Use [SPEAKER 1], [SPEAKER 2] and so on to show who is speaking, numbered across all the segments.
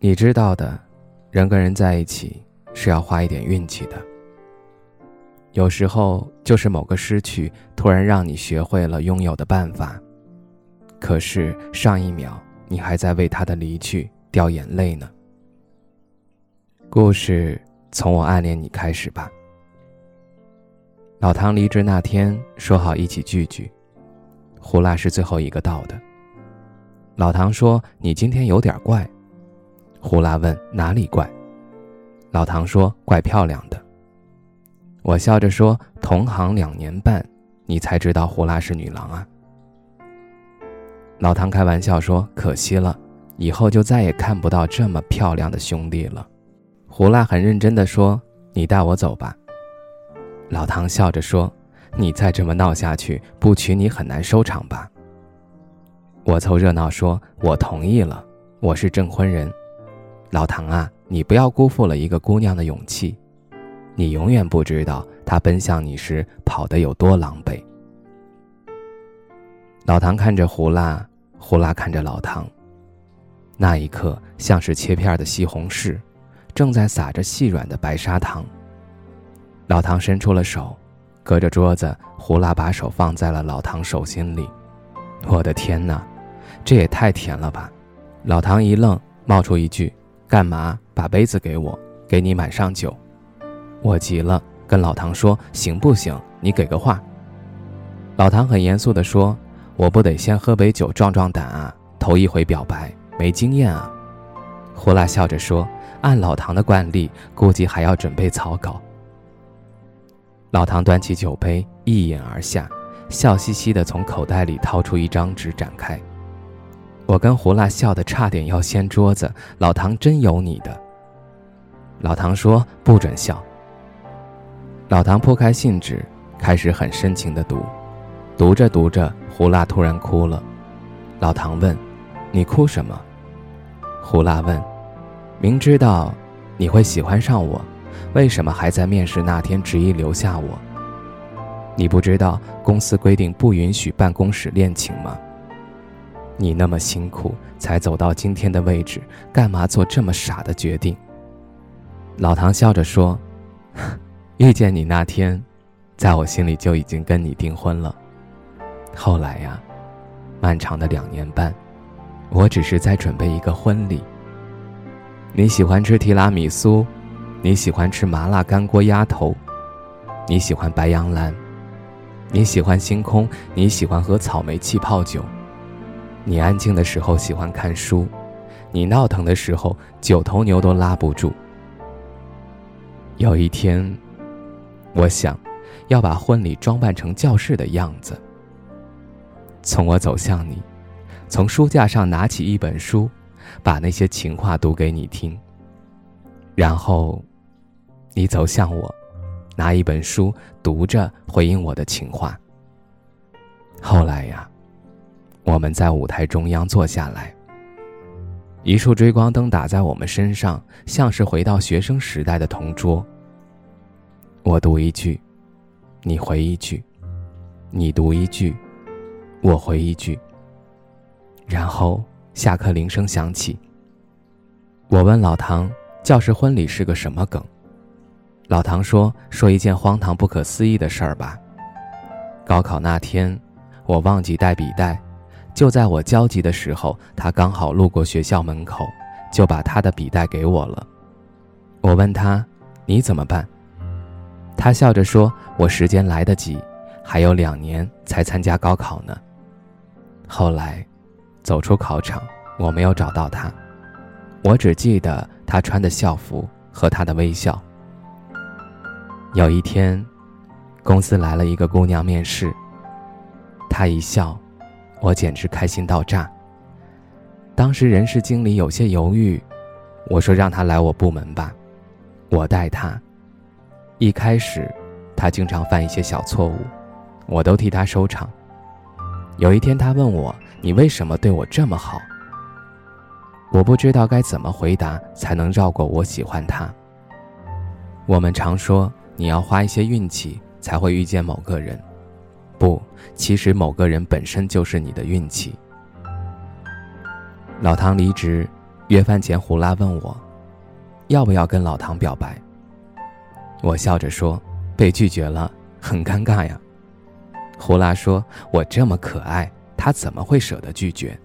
[SPEAKER 1] 你知道的，人跟人在一起是要花一点运气的。有时候就是某个失去，突然让你学会了拥有的办法。可是上一秒你还在为他的离去掉眼泪呢。故事从我暗恋你开始吧。老唐离职那天说好一起聚聚，胡辣是最后一个到的。老唐说：“你今天有点怪。”胡辣问：“哪里怪？”老唐说：“怪漂亮的。”我笑着说：“同行两年半，你才知道胡辣是女郎啊。”老唐开玩笑说：“可惜了，以后就再也看不到这么漂亮的兄弟了。”胡辣很认真地说：“你带我走吧。”老唐笑着说：“你再这么闹下去，不娶你很难收场吧？”我凑热闹说：“我同意了，我是证婚人。”老唐啊，你不要辜负了一个姑娘的勇气，你永远不知道她奔向你时跑得有多狼狈。老唐看着胡辣，胡辣看着老唐，那一刻像是切片的西红柿，正在撒着细软的白砂糖。老唐伸出了手，隔着桌子，胡辣把手放在了老唐手心里。我的天哪，这也太甜了吧！老唐一愣，冒出一句。干嘛把杯子给我？给你满上酒。我急了，跟老唐说：“行不行？你给个话。”老唐很严肃地说：“我不得先喝杯酒壮壮胆啊，头一回表白，没经验啊。”胡辣笑着说：“按老唐的惯例，估计还要准备草稿。”老唐端起酒杯，一饮而下，笑嘻嘻地从口袋里掏出一张纸，展开。我跟胡辣笑得差点要掀桌子。老唐真有你的。老唐说不准笑。老唐铺开信纸，开始很深情地读。读着读着，胡辣突然哭了。老唐问：“你哭什么？”胡辣问：“明知道你会喜欢上我，为什么还在面试那天执意留下我？你不知道公司规定不允许办公室恋情吗？”你那么辛苦才走到今天的位置，干嘛做这么傻的决定？老唐笑着说：“ 遇见你那天，在我心里就已经跟你订婚了。后来呀，漫长的两年半，我只是在准备一个婚礼。你喜欢吃提拉米苏，你喜欢吃麻辣干锅鸭头，你喜欢白羊兰，你喜欢星空，你喜欢喝草莓气泡酒。”你安静的时候喜欢看书，你闹腾的时候九头牛都拉不住。有一天，我想，要把婚礼装扮成教室的样子。从我走向你，从书架上拿起一本书，把那些情话读给你听。然后，你走向我，拿一本书读着回应我的情话。后来呀。我们在舞台中央坐下来，一束追光灯打在我们身上，像是回到学生时代的同桌。我读一句，你回一句；你读一句，我回一句。然后下课铃声响起。我问老唐：“教师婚礼是个什么梗？”老唐说：“说一件荒唐不可思议的事儿吧。高考那天，我忘记带笔袋。”就在我焦急的时候，他刚好路过学校门口，就把他的笔袋给我了。我问他：“你怎么办？”他笑着说：“我时间来得及，还有两年才参加高考呢。”后来，走出考场，我没有找到他，我只记得他穿的校服和他的微笑。有一天，公司来了一个姑娘面试，她一笑。我简直开心到炸。当时人事经理有些犹豫，我说让他来我部门吧，我带他。一开始，他经常犯一些小错误，我都替他收场。有一天，他问我：“你为什么对我这么好？”我不知道该怎么回答才能绕过我喜欢他。我们常说你要花一些运气才会遇见某个人，不，其实某个人本身就是你的运气。老唐离职，约饭前胡拉问我，要不要跟老唐表白？我笑着说，被拒绝了，很尴尬呀。胡拉说，我这么可爱，他怎么会舍得拒绝？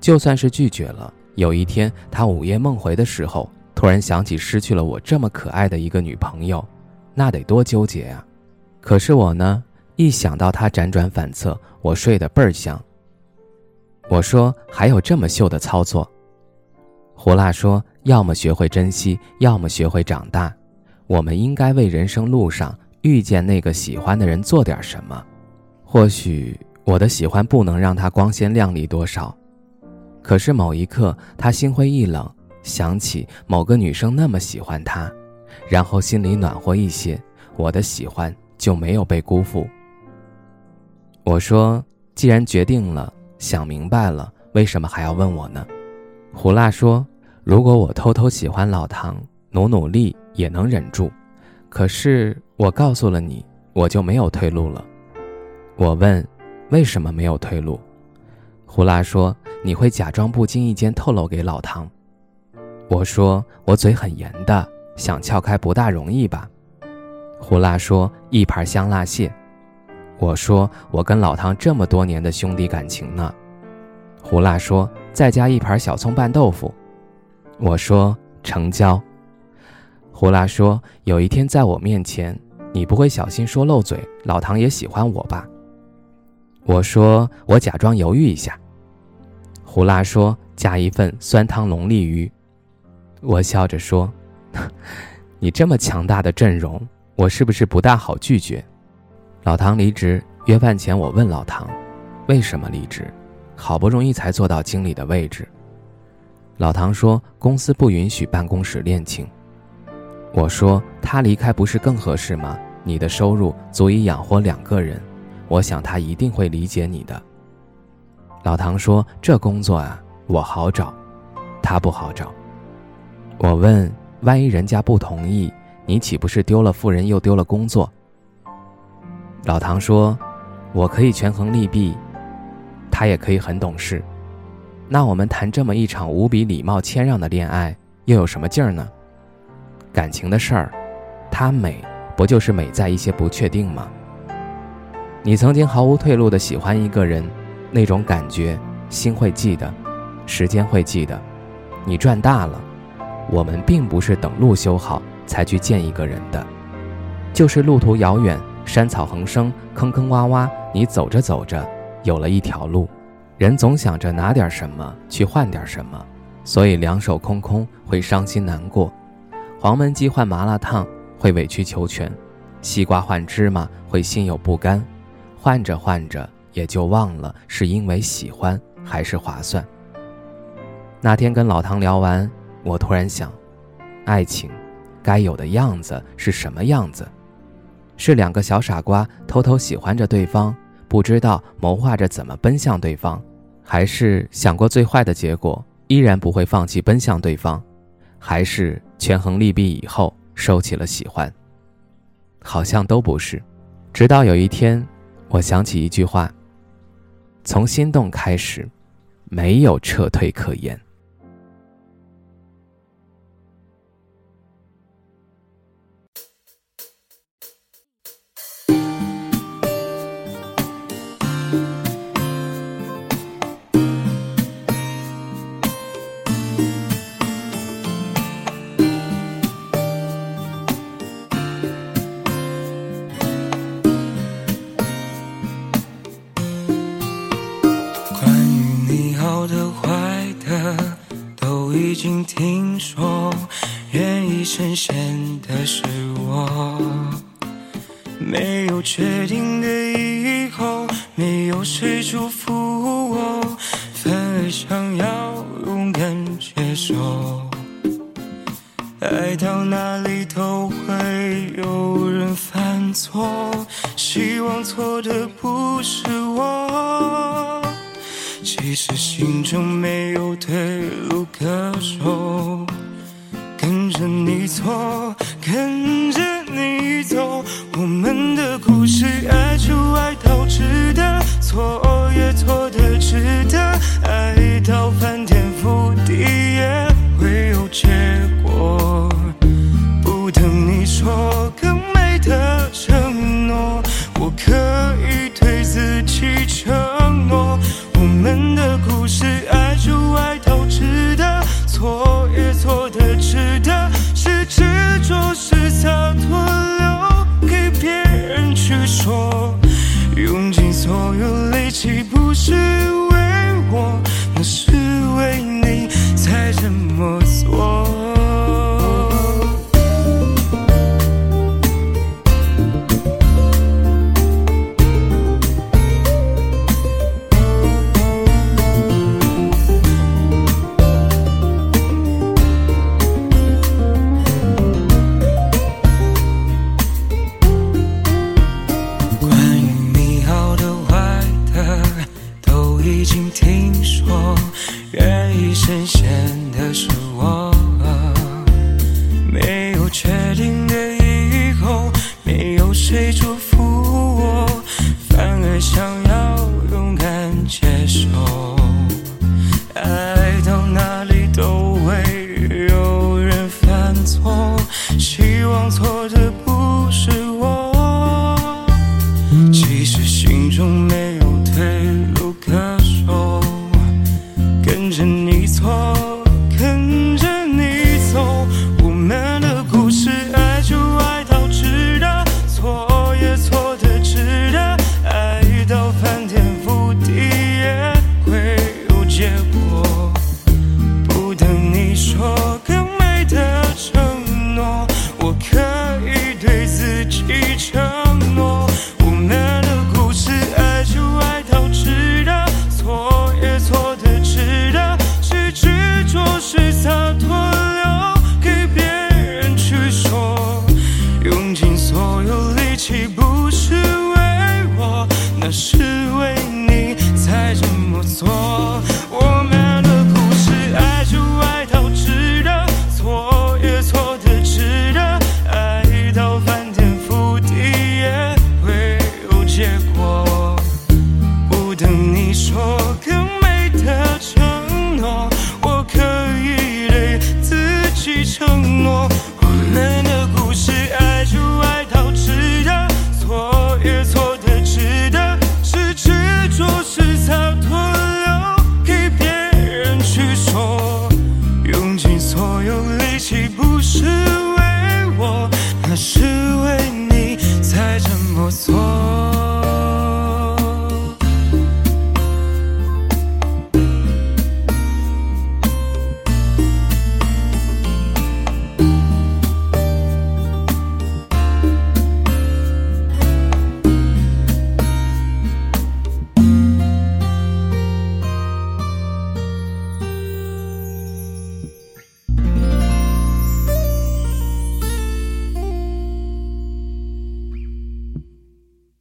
[SPEAKER 1] 就算是拒绝了。有一天，他午夜梦回的时候，突然想起失去了我这么可爱的一个女朋友，那得多纠结啊！可是我呢，一想到他辗转反侧，我睡得倍儿香。我说：“还有这么秀的操作？”胡辣说：“要么学会珍惜，要么学会长大。我们应该为人生路上遇见那个喜欢的人做点什么。或许我的喜欢不能让他光鲜亮丽多少。”可是某一刻，他心灰意冷，想起某个女生那么喜欢他，然后心里暖和一些，我的喜欢就没有被辜负。我说：“既然决定了，想明白了，为什么还要问我呢？”胡辣说：“如果我偷偷喜欢老唐，努努力也能忍住，可是我告诉了你，我就没有退路了。”我问：“为什么没有退路？”胡辣说。你会假装不经意间透露给老唐，我说我嘴很严的，想撬开不大容易吧。胡辣说一盘香辣蟹，我说我跟老唐这么多年的兄弟感情呢。胡辣说再加一盘小葱拌豆腐，我说成交。胡辣说有一天在我面前，你不会小心说漏嘴，老唐也喜欢我吧？我说我假装犹豫一下。胡辣说：“加一份酸汤龙利鱼。”我笑着说：“ 你这么强大的阵容，我是不是不大好拒绝？”老唐离职约饭前，我问老唐：“为什么离职？好不容易才做到经理的位置。”老唐说：“公司不允许办公室恋情。”我说：“他离开不是更合适吗？你的收入足以养活两个人，我想他一定会理解你的。”老唐说：“这工作啊，我好找，他不好找。”我问：“万一人家不同意，你岂不是丢了富人又丢了工作？”老唐说：“我可以权衡利弊，他也可以很懂事。那我们谈这么一场无比礼貌谦让的恋爱，又有什么劲儿呢？感情的事儿，它美，不就是美在一些不确定吗？你曾经毫无退路的喜欢一个人。”那种感觉，心会记得，时间会记得。你赚大了，我们并不是等路修好才去见一个人的，就是路途遥远，山草横生，坑坑洼洼，你走着走着，有了一条路。人总想着拿点什么去换点什么，所以两手空空会伤心难过。黄焖鸡换麻辣烫会委曲求全，西瓜换芝麻会心有不甘，换着换着。也就忘了是因为喜欢还是划算。那天跟老唐聊完，我突然想，爱情该有的样子是什么样子？是两个小傻瓜偷偷喜欢着对方，不知道谋划着怎么奔向对方，还是想过最坏的结果，依然不会放弃奔向对方，还是权衡利弊以后收起了喜欢？好像都不是。直到有一天，我想起一句话。从心动开始，没有撤退可言。
[SPEAKER 2] 经听说愿意深陷的是我，没有确定的以后，没有谁祝福我，反而想要勇敢接受，爱到哪里都会有人犯错，希望错的不是我。其实心中没有退路可守跟着你错跟 true 尽所有力气不